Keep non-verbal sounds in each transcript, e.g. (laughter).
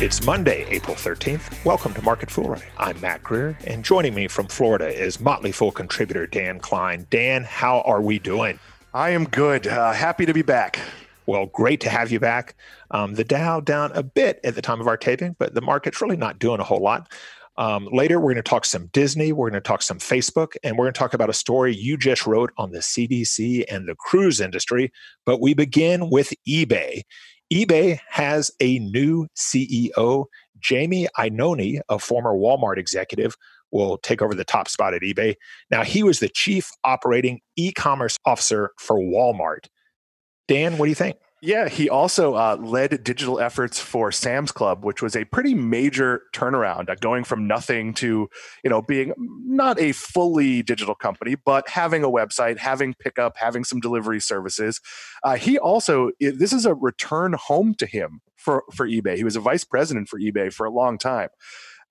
It's Monday, April 13th. Welcome to Market Foolery. I'm Mac Greer, and joining me from Florida is Motley Fool contributor Dan Kline. Dan, how are we doing? I am good. Uh, happy to be back. Well, great to have you back. Um, the Dow down a bit at the time of our taping, but the market's really not doing a whole lot. Um, later, we're going to talk some Disney, we're going to talk some Facebook, and we're going to talk about a story you just wrote on the CDC and the cruise industry. But we begin with eBay eBay has a new CEO. Jamie Iannone, a former Walmart executive, will take over the top spot at eBay. Now, he was the chief operating e commerce officer for Walmart. Dan, what do you think? Yeah, he also uh, led digital efforts for Sam's Club, which was a pretty major turnaround, uh, going from nothing to you know being not a fully digital company, but having a website, having pickup, having some delivery services. Uh, he also this is a return home to him for for eBay. He was a vice president for eBay for a long time.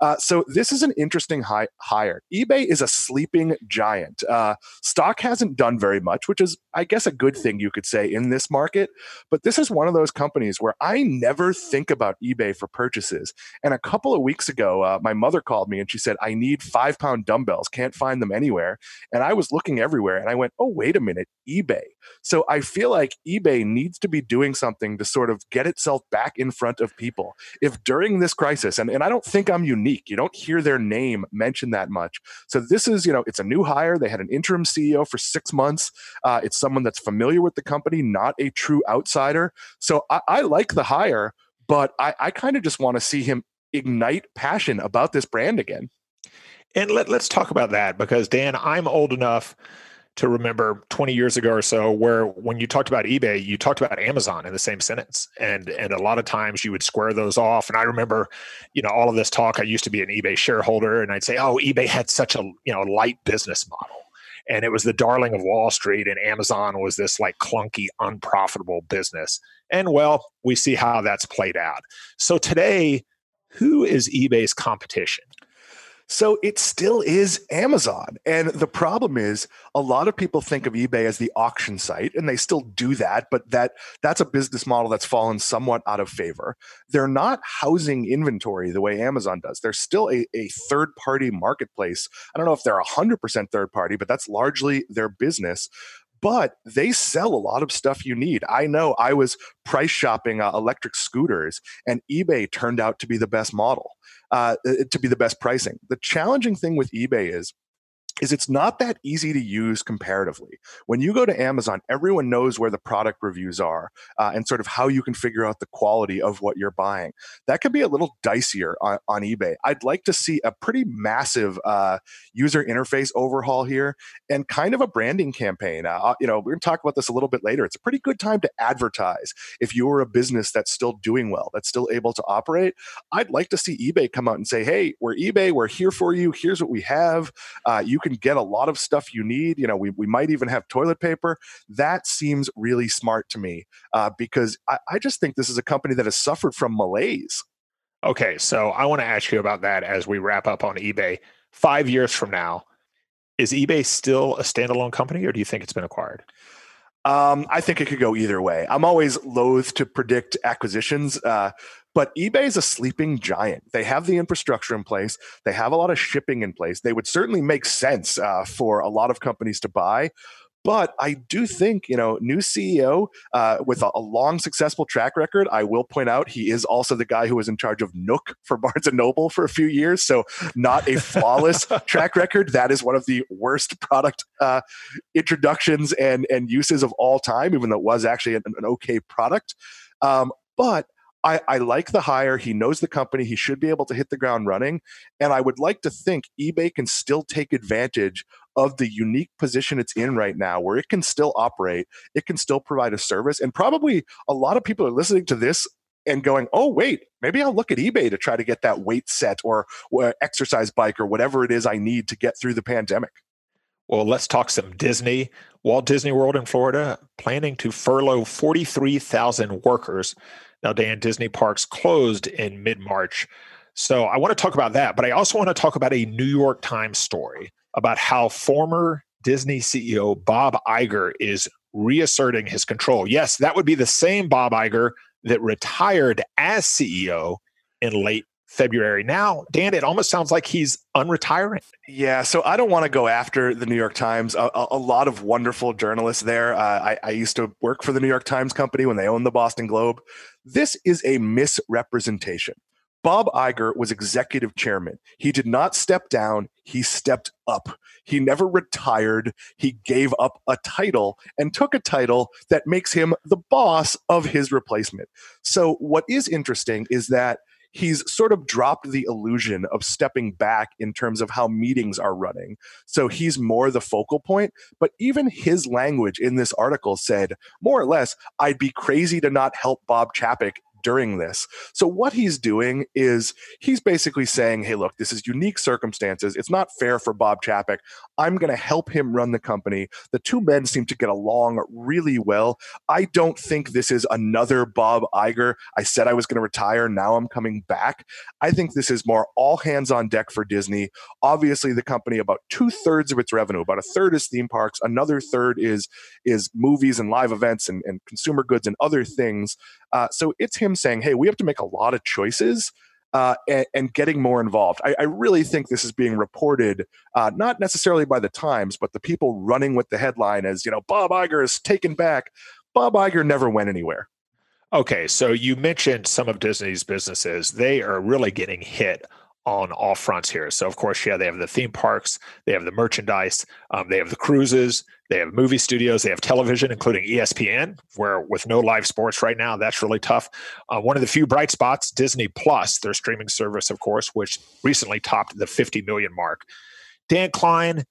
Uh, so this is an interesting hi- hire. eBay is a sleeping giant. Uh, stock hasn't done very much, which is, I guess, a good thing you could say in this market. But this is one of those companies where I never think about eBay for purchases. And a couple of weeks ago, uh, my mother called me and she said, "I need five pound dumbbells. Can't find them anywhere." And I was looking everywhere, and I went, "Oh, wait a minute, eBay." So I feel like eBay needs to be doing something to sort of get itself back in front of people. If during this crisis, and, and I don't think I'm unique unique. You don't hear their name mentioned that much. So this is, you know, it's a new hire. They had an interim CEO for six months. Uh, it's someone that's familiar with the company, not a true outsider. So I, I like the hire, but I, I kind of just want to see him ignite passion about this brand again. And let, let's talk about that because Dan, I'm old enough to remember 20 years ago or so where when you talked about ebay you talked about amazon in the same sentence. And and a lot of times you would square those off. And i remember you know all of this talk i used to be an ebay shareholder and i'd say oh ebay had such a you know light business model. And it was the darling of wall street and amazon was this like clunky unprofitable business. And well we see how that's played out. So today who is ebay's competition so it still is Amazon. And the problem is a lot of people think of eBay as the auction site and they still do that, but that that's a business model that's fallen somewhat out of favor. They're not housing inventory the way Amazon does. They're still a, a third party marketplace. I don't know if they're 100% third party, but that's largely their business but they sell a lot of stuff you need. I know I was price shopping uh, electric scooters, and eBay turned out to be the best model, uh, to be the best pricing. The challenging thing with eBay is is it's not that easy to use comparatively. When you go to Amazon, everyone knows where the product reviews are uh, and sort of how you can figure out the quality of what you're buying. That could be a little dicier on, on eBay. I'd like to see a pretty massive uh, user interface overhaul here and kind of a branding campaign. Uh, uh you know, we're going to talk about this a little bit later. It's a pretty good time to advertise if you're a business that's still doing well, that's still able to operate. I'd like to see eBay come out and say, "Hey, we're eBay. We're here for you. Here's what we have. Uh, you can." Can get a lot of stuff you need. You know, we, we might even have toilet paper. That seems really smart to me uh, because I, I just think this is a company that has suffered from malaise. Okay, so I want to ask you about that as we wrap up on eBay. Five years from now, is eBay still a standalone company or do you think it's been acquired? Um, I think it could go either way. I'm always loath to predict acquisitions, uh, but eBay is a sleeping giant. They have the infrastructure in place. They have a lot of shipping in place. They would certainly make sense uh, for a lot of companies to buy. But I do think, you know, new CEO uh, with a, a, long, successful track record. I will point out he is also the guy who was in charge of Nook for (laughs) Barnes and Noble for a few years. So not a flawless (laughs) track record. That is one of the worst product uh, introductions and and uses of all time, even though it was actually an, an okay product. Um, but I, I, like the hire. He knows the company. He should be able to hit the ground running. And I would like to think eBay can still take advantage of the unique position it's in right now, where it can still operate, it can still provide a service. And probably a lot of people are listening to this and going, oh, wait, maybe I'll look at eBay to try to get that weight set or, or exercise bike or whatever it is I need to get through the pandemic. Well, let's talk some Disney. Walt Disney World in Florida planning to furlough 43,000 workers now, Dan, Disney parks closed in mid March. So I want to talk about that, but I also want to talk about a New York Times story about how former Disney CEO Bob Iger is reasserting his control. Yes, that would be the same Bob Iger that retired as CEO in late February. Now, Dan, it almost sounds like he's unretiring. Yeah, so I don't want to go after the New York Times. A, a lot of wonderful journalists there. Uh, I, I used to work for the New York Times company when they owned the Boston Globe. This is a misrepresentation. Bob Iger was executive chairman. He did not step down, he stepped up. He never retired. He gave up a title and took a title that makes him the boss of his replacement. So, what is interesting is that he's sort of dropped the illusion of stepping back in terms of how meetings are running. So he's more the focal point. But even his language in this article said, more or less, I'd be crazy to not help Bob Chapek during this. So what he's doing is he's basically saying, "Hey, look, this is unique circumstances. It's not fair for Bob Chapek. I'm going to help him run the company." The two men seem to get along really well. I don't think this is another Bob Iger. I said I was going to retire, now I'm coming back. I think this is more all hands on deck for Disney. Obviously, the company about two thirds of its revenue, about a third is theme parks, another third is is movies and live events and, and consumer goods and other things. Uh, so it's him saying, hey, we have to make a lot of choices. Uh, and, and, getting more involved. I, I, really think this is being reported, uh, not necessarily by the Times, but the people running with the headline as, you know, Bob Iger is taken back. Bob Iger never went anywhere. Okay, so you mentioned some of Disney's businesses. They are really getting hit on all fronts here. So, of course, yeah, they have the theme parks, they have the merchandise, um, they have the cruises, they have movie studios, they have television, including ESPN, where with no live sports right now, that's really tough. Uh, one of the few bright spots, Disney Plus, their streaming service, of course, which recently topped the 50 million mark. Dan Kline,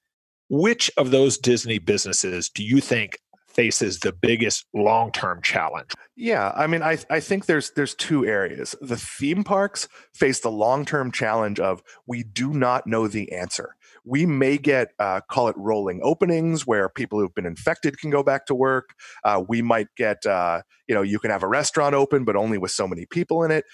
which of those Disney businesses do you think faces the biggest long-term challenge? Yeah, I mean, I I think there's there's two areas. The theme parks face the long-term challenge of we do not know the answer. We may get uh, call it rolling openings where people who've been infected can go back to work. Uh, we might get uh, you know you can have a restaurant open but only with so many people in it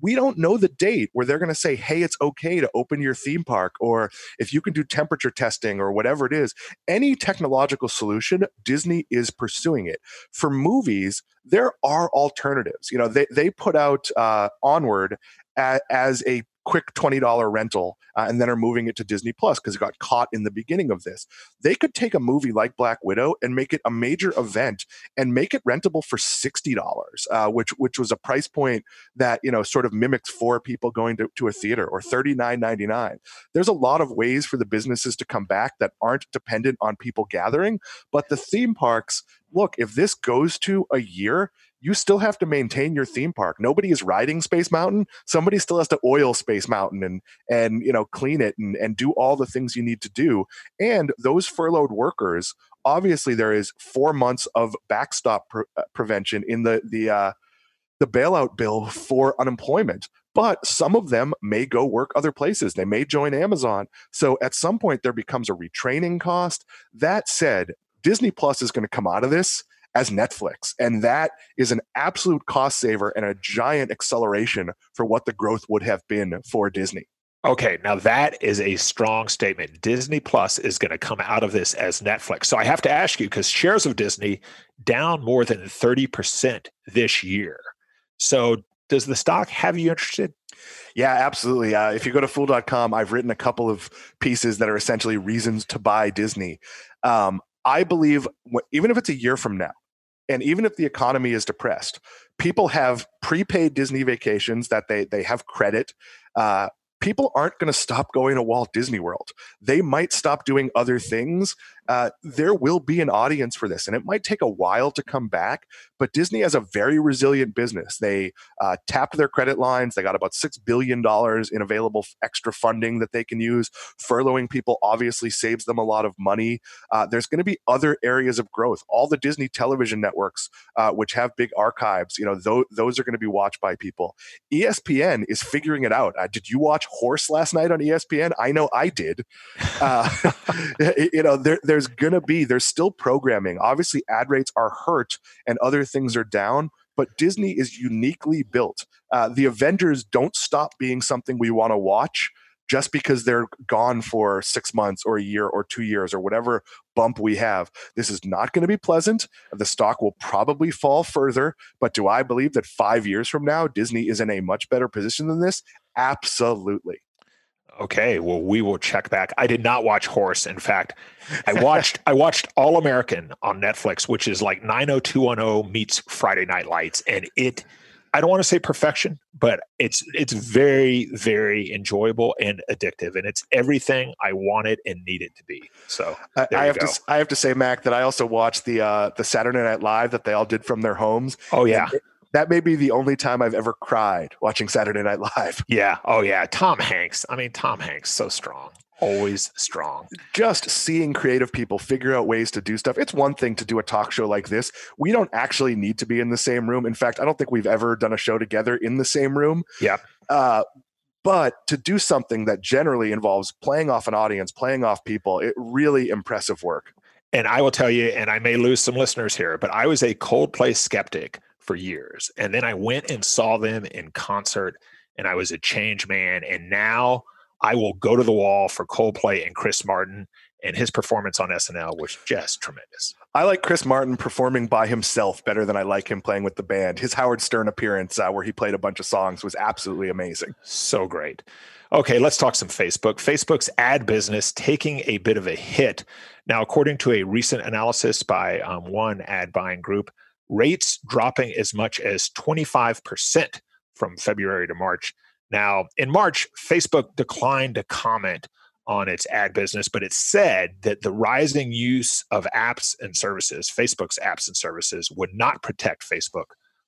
we don't know the date where they're going to say, hey, it's okay to open your theme park, or if you can do temperature testing or whatever it is. Any technological solution, Disney is pursuing it. For movies, there are alternatives. You know, they, they put out uh, Onward as a quick $20 rental uh, and then are moving it to Disney Plus because it got caught in the beginning of this. They could take a movie like Black Widow and make it a major event and make it rentable for $60, uh, which which was a price point that, you know, sort of mimics four people going to, to a theater or $39.99. There's a lot of ways for the businesses to come back that aren't dependent on people gathering, but the theme parks look, if this goes to a year, you still have to maintain your theme park. Nobody is riding Space Mountain. Somebody still has to oil Space Mountain and and you know clean it and and do all the things you need to do. And those furloughed workers, obviously, there is four months of backstop pre- uh, prevention in the the uh, the bailout bill for unemployment. But some of them may go work other places. They may join Amazon. So at some point, there becomes a retraining cost. That said, Disney Plus is going to come out of this as Netflix. And that is an absolute cost saver and a giant acceleration for what the growth would have been for Disney. Okay, now that is a strong statement. Disney Plus is going to come out of this as Netflix. So I have to ask you because shares of Disney down more than 30% this year. So does the stock have you interested? Yeah, absolutely. Uh, if you go to fool.com, I've written a couple of pieces that are essentially reasons to buy Disney. Um, I believe, even if it's a year from now, and even if the economy is depressed, people have prepaid Disney vacations that they they have credit. Uh, people aren't going to stop going to Walt Disney World. They might stop doing other things uh, there will be an audience for this, and it might take a while to come back. But Disney has a very resilient business. They uh, tapped their credit lines. They got about six billion dollars in available extra funding that they can use. Furloughing people obviously saves them a lot of money. Uh, there's going to be other areas of growth. All the Disney television networks, uh, which have big archives, you know, th- those are going to be watched by people. ESPN is figuring it out. Uh, did you watch Horse last night on ESPN? I know I did. Uh, (laughs) you know, there, there's going to be, there's still programming. Obviously, ad rates are hurt and other things are down, but Disney is uniquely built. Uh, the Avengers don't stop being something we want to watch just because they're gone for six months or a year or two years or whatever bump we have. This is not going to be pleasant. The stock will probably fall further. But do I believe that five years from now, Disney is in a much better position than this? Absolutely. Okay, well, we will check back. I did not watch Horse. In fact, I (laughs) watched I watched All American on Netflix, which is like 90210 meets Friday Night Lights, and it I don't want to say perfection, but it's it's very very enjoyable and addictive, and it's everything I wanted and needed to be. So I, I have go. to I have to say, Mac, that I also watched the uh, the Saturday Night Live that they all did from their homes. Oh yeah. That may be the only time I've ever cried watching Saturday Night Live. (laughs) Yeah. Oh yeah. Tom Hanks. I mean, Tom Hanks, so strong always strong. Just seeing creative people figure out ways to do stuff. It's one thing to do a talk show like this. We don't actually need to be in the same room. In fact, I don't think we've ever done a show together in the same room. Yeah. Uh, but to do something that generally involves playing off an audience, playing off people, it really impressive work. And I will tell you, and I may lose some listeners here, but I was a Coldplay skeptic for years. And then I went and saw them in concert and I was a change man. And now I will go to the wall for Coldplay and Chris Martin, and his performance on SNL was just tremendous. I like Chris Martin performing by himself better than I like him playing with the band. His Howard Stern appearance, uh, where he played a bunch of songs, was absolutely amazing. So great. Okay, let's talk some Facebook. Facebook's ad business taking a bit of a hit. Now, according to a recent analysis by um, one ad buying group, rates dropping as much as 25% from February to March. Now, in March, Facebook declined to comment on its ad business, but it said that the rising use of apps and services, Facebook's apps and services, would not protect Facebook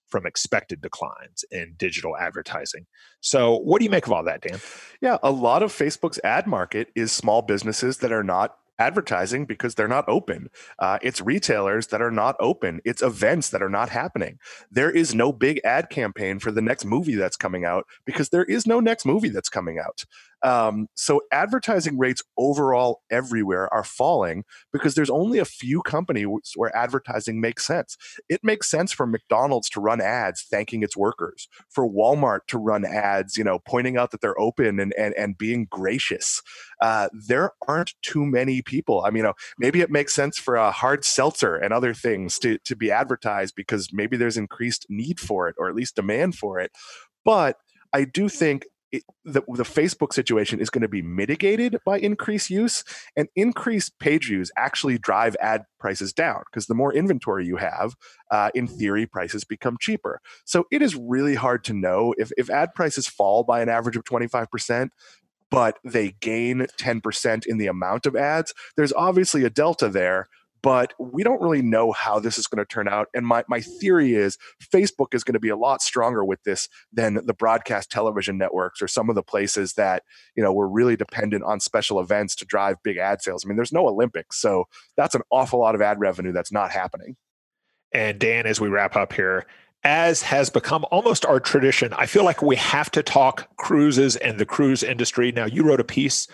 from expected declines in digital advertising. So, what do you make of all that, Dan? Yeah, a lot of Facebook's ad market is small businesses that are not advertising because they're not open. Uh, it's retailers that are not open. It's events that are not happening. There is no big ad campaign for the next movie that's coming out because there is no next movie that's coming out. Um, so advertising rates overall everywhere are falling because there's only a few companies where advertising makes sense. It makes sense for McDonald's to run ads thanking its workers, for Walmart to run ads, you know, pointing out that they're open and and, and being gracious. Uh, there aren't too many people. I mean, you know, maybe it makes sense for a hard seltzer and other things to to be advertised because maybe there's increased need for it or at least demand for it. But I do think it, the, the Facebook situation is going to be mitigated by increased use, and increased page views actually drive ad prices down because the more inventory you have, uh, in theory, prices become cheaper. So it is really hard to know if, if ad prices fall by an average of 25%, but they gain 10% in the amount of ads. There's obviously a delta there but we don't really know how this is going to turn out. And my, my theory is Facebook is going to be a lot stronger with this than the broadcast television networks or some of the places that, you know, we're really dependent on special events to drive big ad sales. I mean, there's no Olympics. So that's an awful lot of ad revenue that's not happening. And Dan, as we wrap up here, as has become almost our tradition, I feel like we have to talk cruises and the cruise industry. Now, you wrote a piece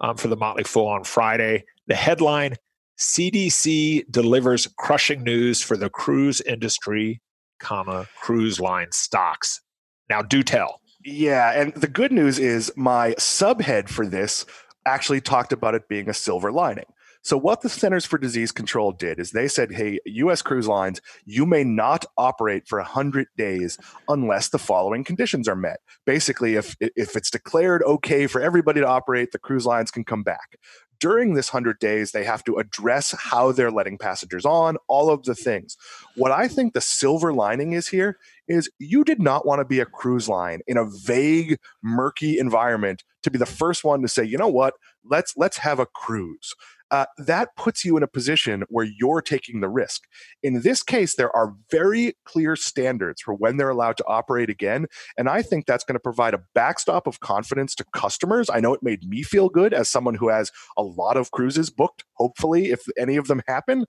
um, for the Motley Fool on Friday. The headline CDC delivers crushing news for the cruise industry, comma, cruise line stocks. Now do tell. Yeah, and the good news is my subhead for this actually talked about it being a silver lining. So, what the Centers for Disease Control did is they said, hey, US cruise lines, you may not operate for 100 days unless the following conditions are met. Basically, if, if it's declared okay for everybody to operate, the cruise lines can come back during this 100 days, they have to address how they're letting passengers on, all of the things. What I think the silver lining is here is you did not want to be a cruise line in a vague, murky environment to be the first one to say, you know what, let's let's have a cruise uh, that puts you in a position where you're taking the risk. In this case, there are very clear standards for when they're allowed to operate again. And I think that's going to provide a backstop of confidence to customers. I know it made me feel good as someone who has a lot of cruises booked, hopefully, if any of them happen.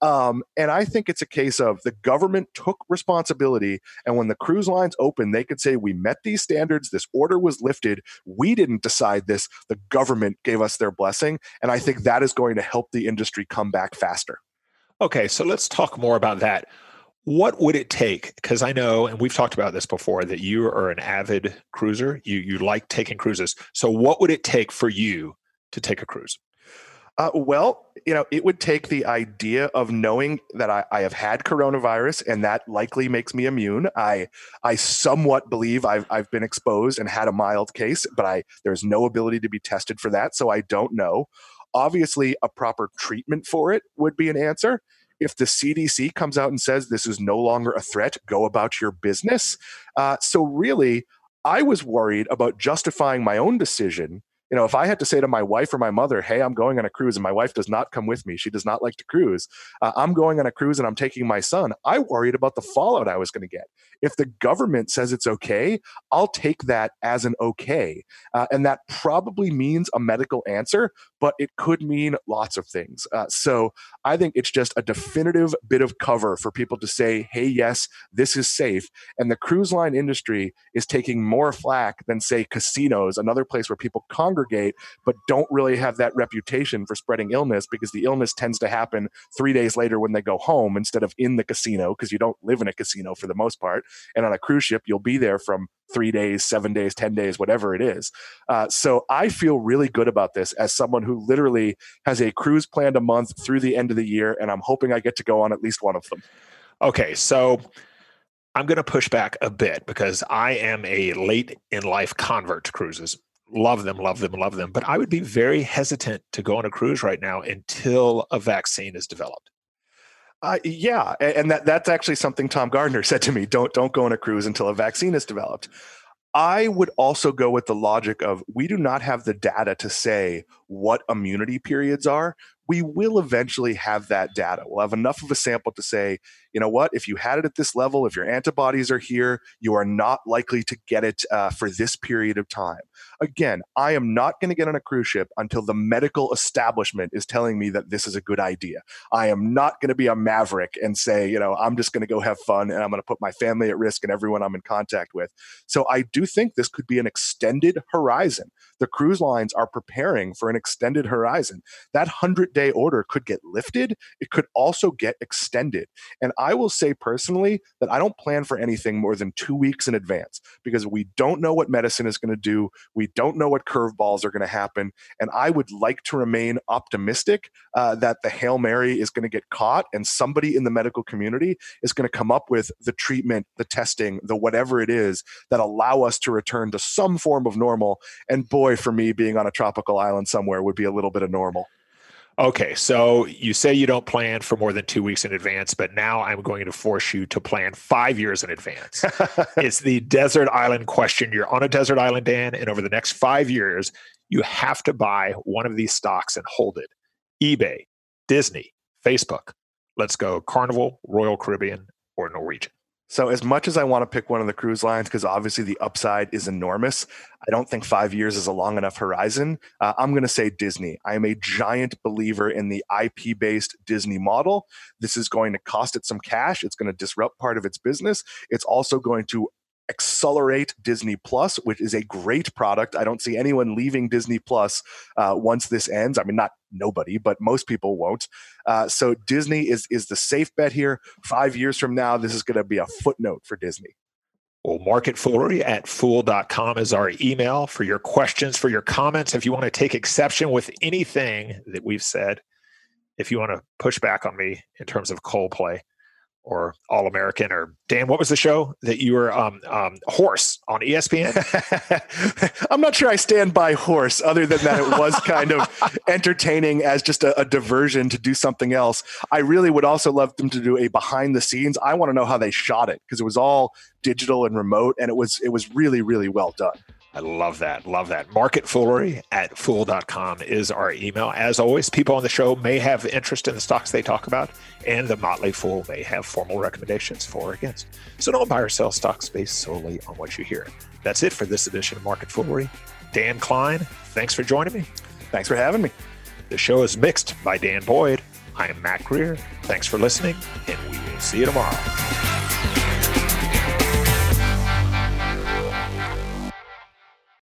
Um, and I think it's a case of the government took responsibility. And when the cruise lines open, they could say, We met these standards, this order was lifted. We didn't decide this. The government gave us their blessing. And I think that is going to help the industry come back faster. Okay, so let's talk more about that. what would it take? Because I know, and we've talked about this before, that you are an avid cruiser. You you like taking cruises. So what would it take for you to take a cruise? Uh, well, you know, it would take the idea of knowing that I, I, have had coronavirus and that likely makes me immune. I I somewhat believe I've I've been exposed and had a mild case, but I there's no ability to be tested for that, so I don't know. Obviously, a proper treatment for it would be an answer. If the CDC comes out and says this is no longer a threat, go about your business. Uh, so really, I was worried about justifying my own decision you know, if I had to say to my wife or my mother, "Hey, I'm going on a cruise," and my wife does not come with me, she does not like to cruise. Uh, I'm going on a cruise and I'm taking my son. I worried about the fallout I was going to get. If the government says it's okay, I'll take that as an okay, uh, and that probably means a medical answer, but it could mean lots of things. Uh, so I think it's just a definitive bit of cover for people to say, "Hey, yes, this is safe." And the cruise line industry is taking more flack than, say, casinos, another place where people congregate but don't really have that reputation for spreading illness because the illness tends to happen three days later when they go home instead of in the casino because you don't live in a casino for the most part. And on a cruise ship, you'll be there from three days, seven days, 10 days, whatever it is. Uh, so I feel really good about this as someone who literally has a cruise planned a month through the end of the year. And I'm hoping I get to go on at least one of them. Okay. So I'm going to push back a bit because I am a late in life convert to cruises love them, love them, love them. But I would be very hesitant to go on a cruise right now until a vaccine is developed. Uh, yeah, and that that's actually something Tom Gardner (laughs) said to me. Don't don't go on a cruise until a vaccine is developed. I would also go with the logic of we do not have the data to say what immunity periods are we will eventually have that data. We'll have enough of a sample to say, you know what, if you had it at this level, if your antibodies are here, you are not likely to get it uh, for this period of time. Again, I am not going to get on a cruise ship until the medical establishment is telling me that this is a good idea. I am not going to be a maverick and say, you know, I'm just going to go have fun and I'm going to put my family at risk and everyone I'm in contact with. So I do think this could be an extended horizon. The cruise lines are preparing for an extended horizon. That 100 day order could get lifted, it could also get extended. And I will say personally that I don't plan for anything more than two weeks in advance because we don't know what medicine is going to do. We don't know what curveballs are going to happen. And I would like to remain optimistic uh, that the Hail Mary is going to get caught and somebody in the medical community is going to come up with the treatment, the testing, the whatever it is that allow us to return to some form of normal. And boy, for me, being on a tropical island somewhere would be a little bit of normal. Okay, so you say you don't plan for more than two weeks in advance, but now I'm going to force you to plan five years in advance. (laughs) it's the desert island question. You're on a desert island, Dan, and over the next five years, you have to buy one of these stocks and hold it eBay, Disney, Facebook. Let's go Carnival, Royal Caribbean, or Norwegian. So, as much as I want to pick one of the cruise lines, because obviously the upside is enormous, I don't think five years is a long enough horizon. Uh, I'm going to say Disney. I am a giant believer in the IP based Disney model. This is going to cost it some cash. It's going to disrupt part of its business. It's also going to accelerate Disney Plus, which is a great product. I don't see anyone leaving Disney Plus uh, once this ends. I mean, not nobody, but most people won't. Uh, so Disney is is the safe bet here. Five years from now, this is going to be a footnote for Disney. Well, market foolery at fool.com is our email for your questions, for your comments. If you want to take exception with anything that we've said, if you want to push back on me in terms of Coldplay, or All American or Dan, what was the show that you were um, um, Horse on ESPN? (laughs) I'm not sure I stand by Horse, other than that it was kind of (laughs) entertaining as just a, a, diversion to do something else. I really would also love them to do a behind the scenes. I want to know how they shot it because it was all digital and remote, and it was it was really really well done. I love that. Love that. Market foolery at fool.com is our email. As always, people on the show may have interest in the stocks they talk about, and the Motley Fool may have formal recommendations for or against. So don't buy or sell stocks based solely on what you hear. That's it for this edition of Market Foolery. Dan Kline, thanks for joining me. Thanks for having me. The show is mixed by Dan Boyd. I am Mac Greer. Thanks for listening, and we will see you tomorrow.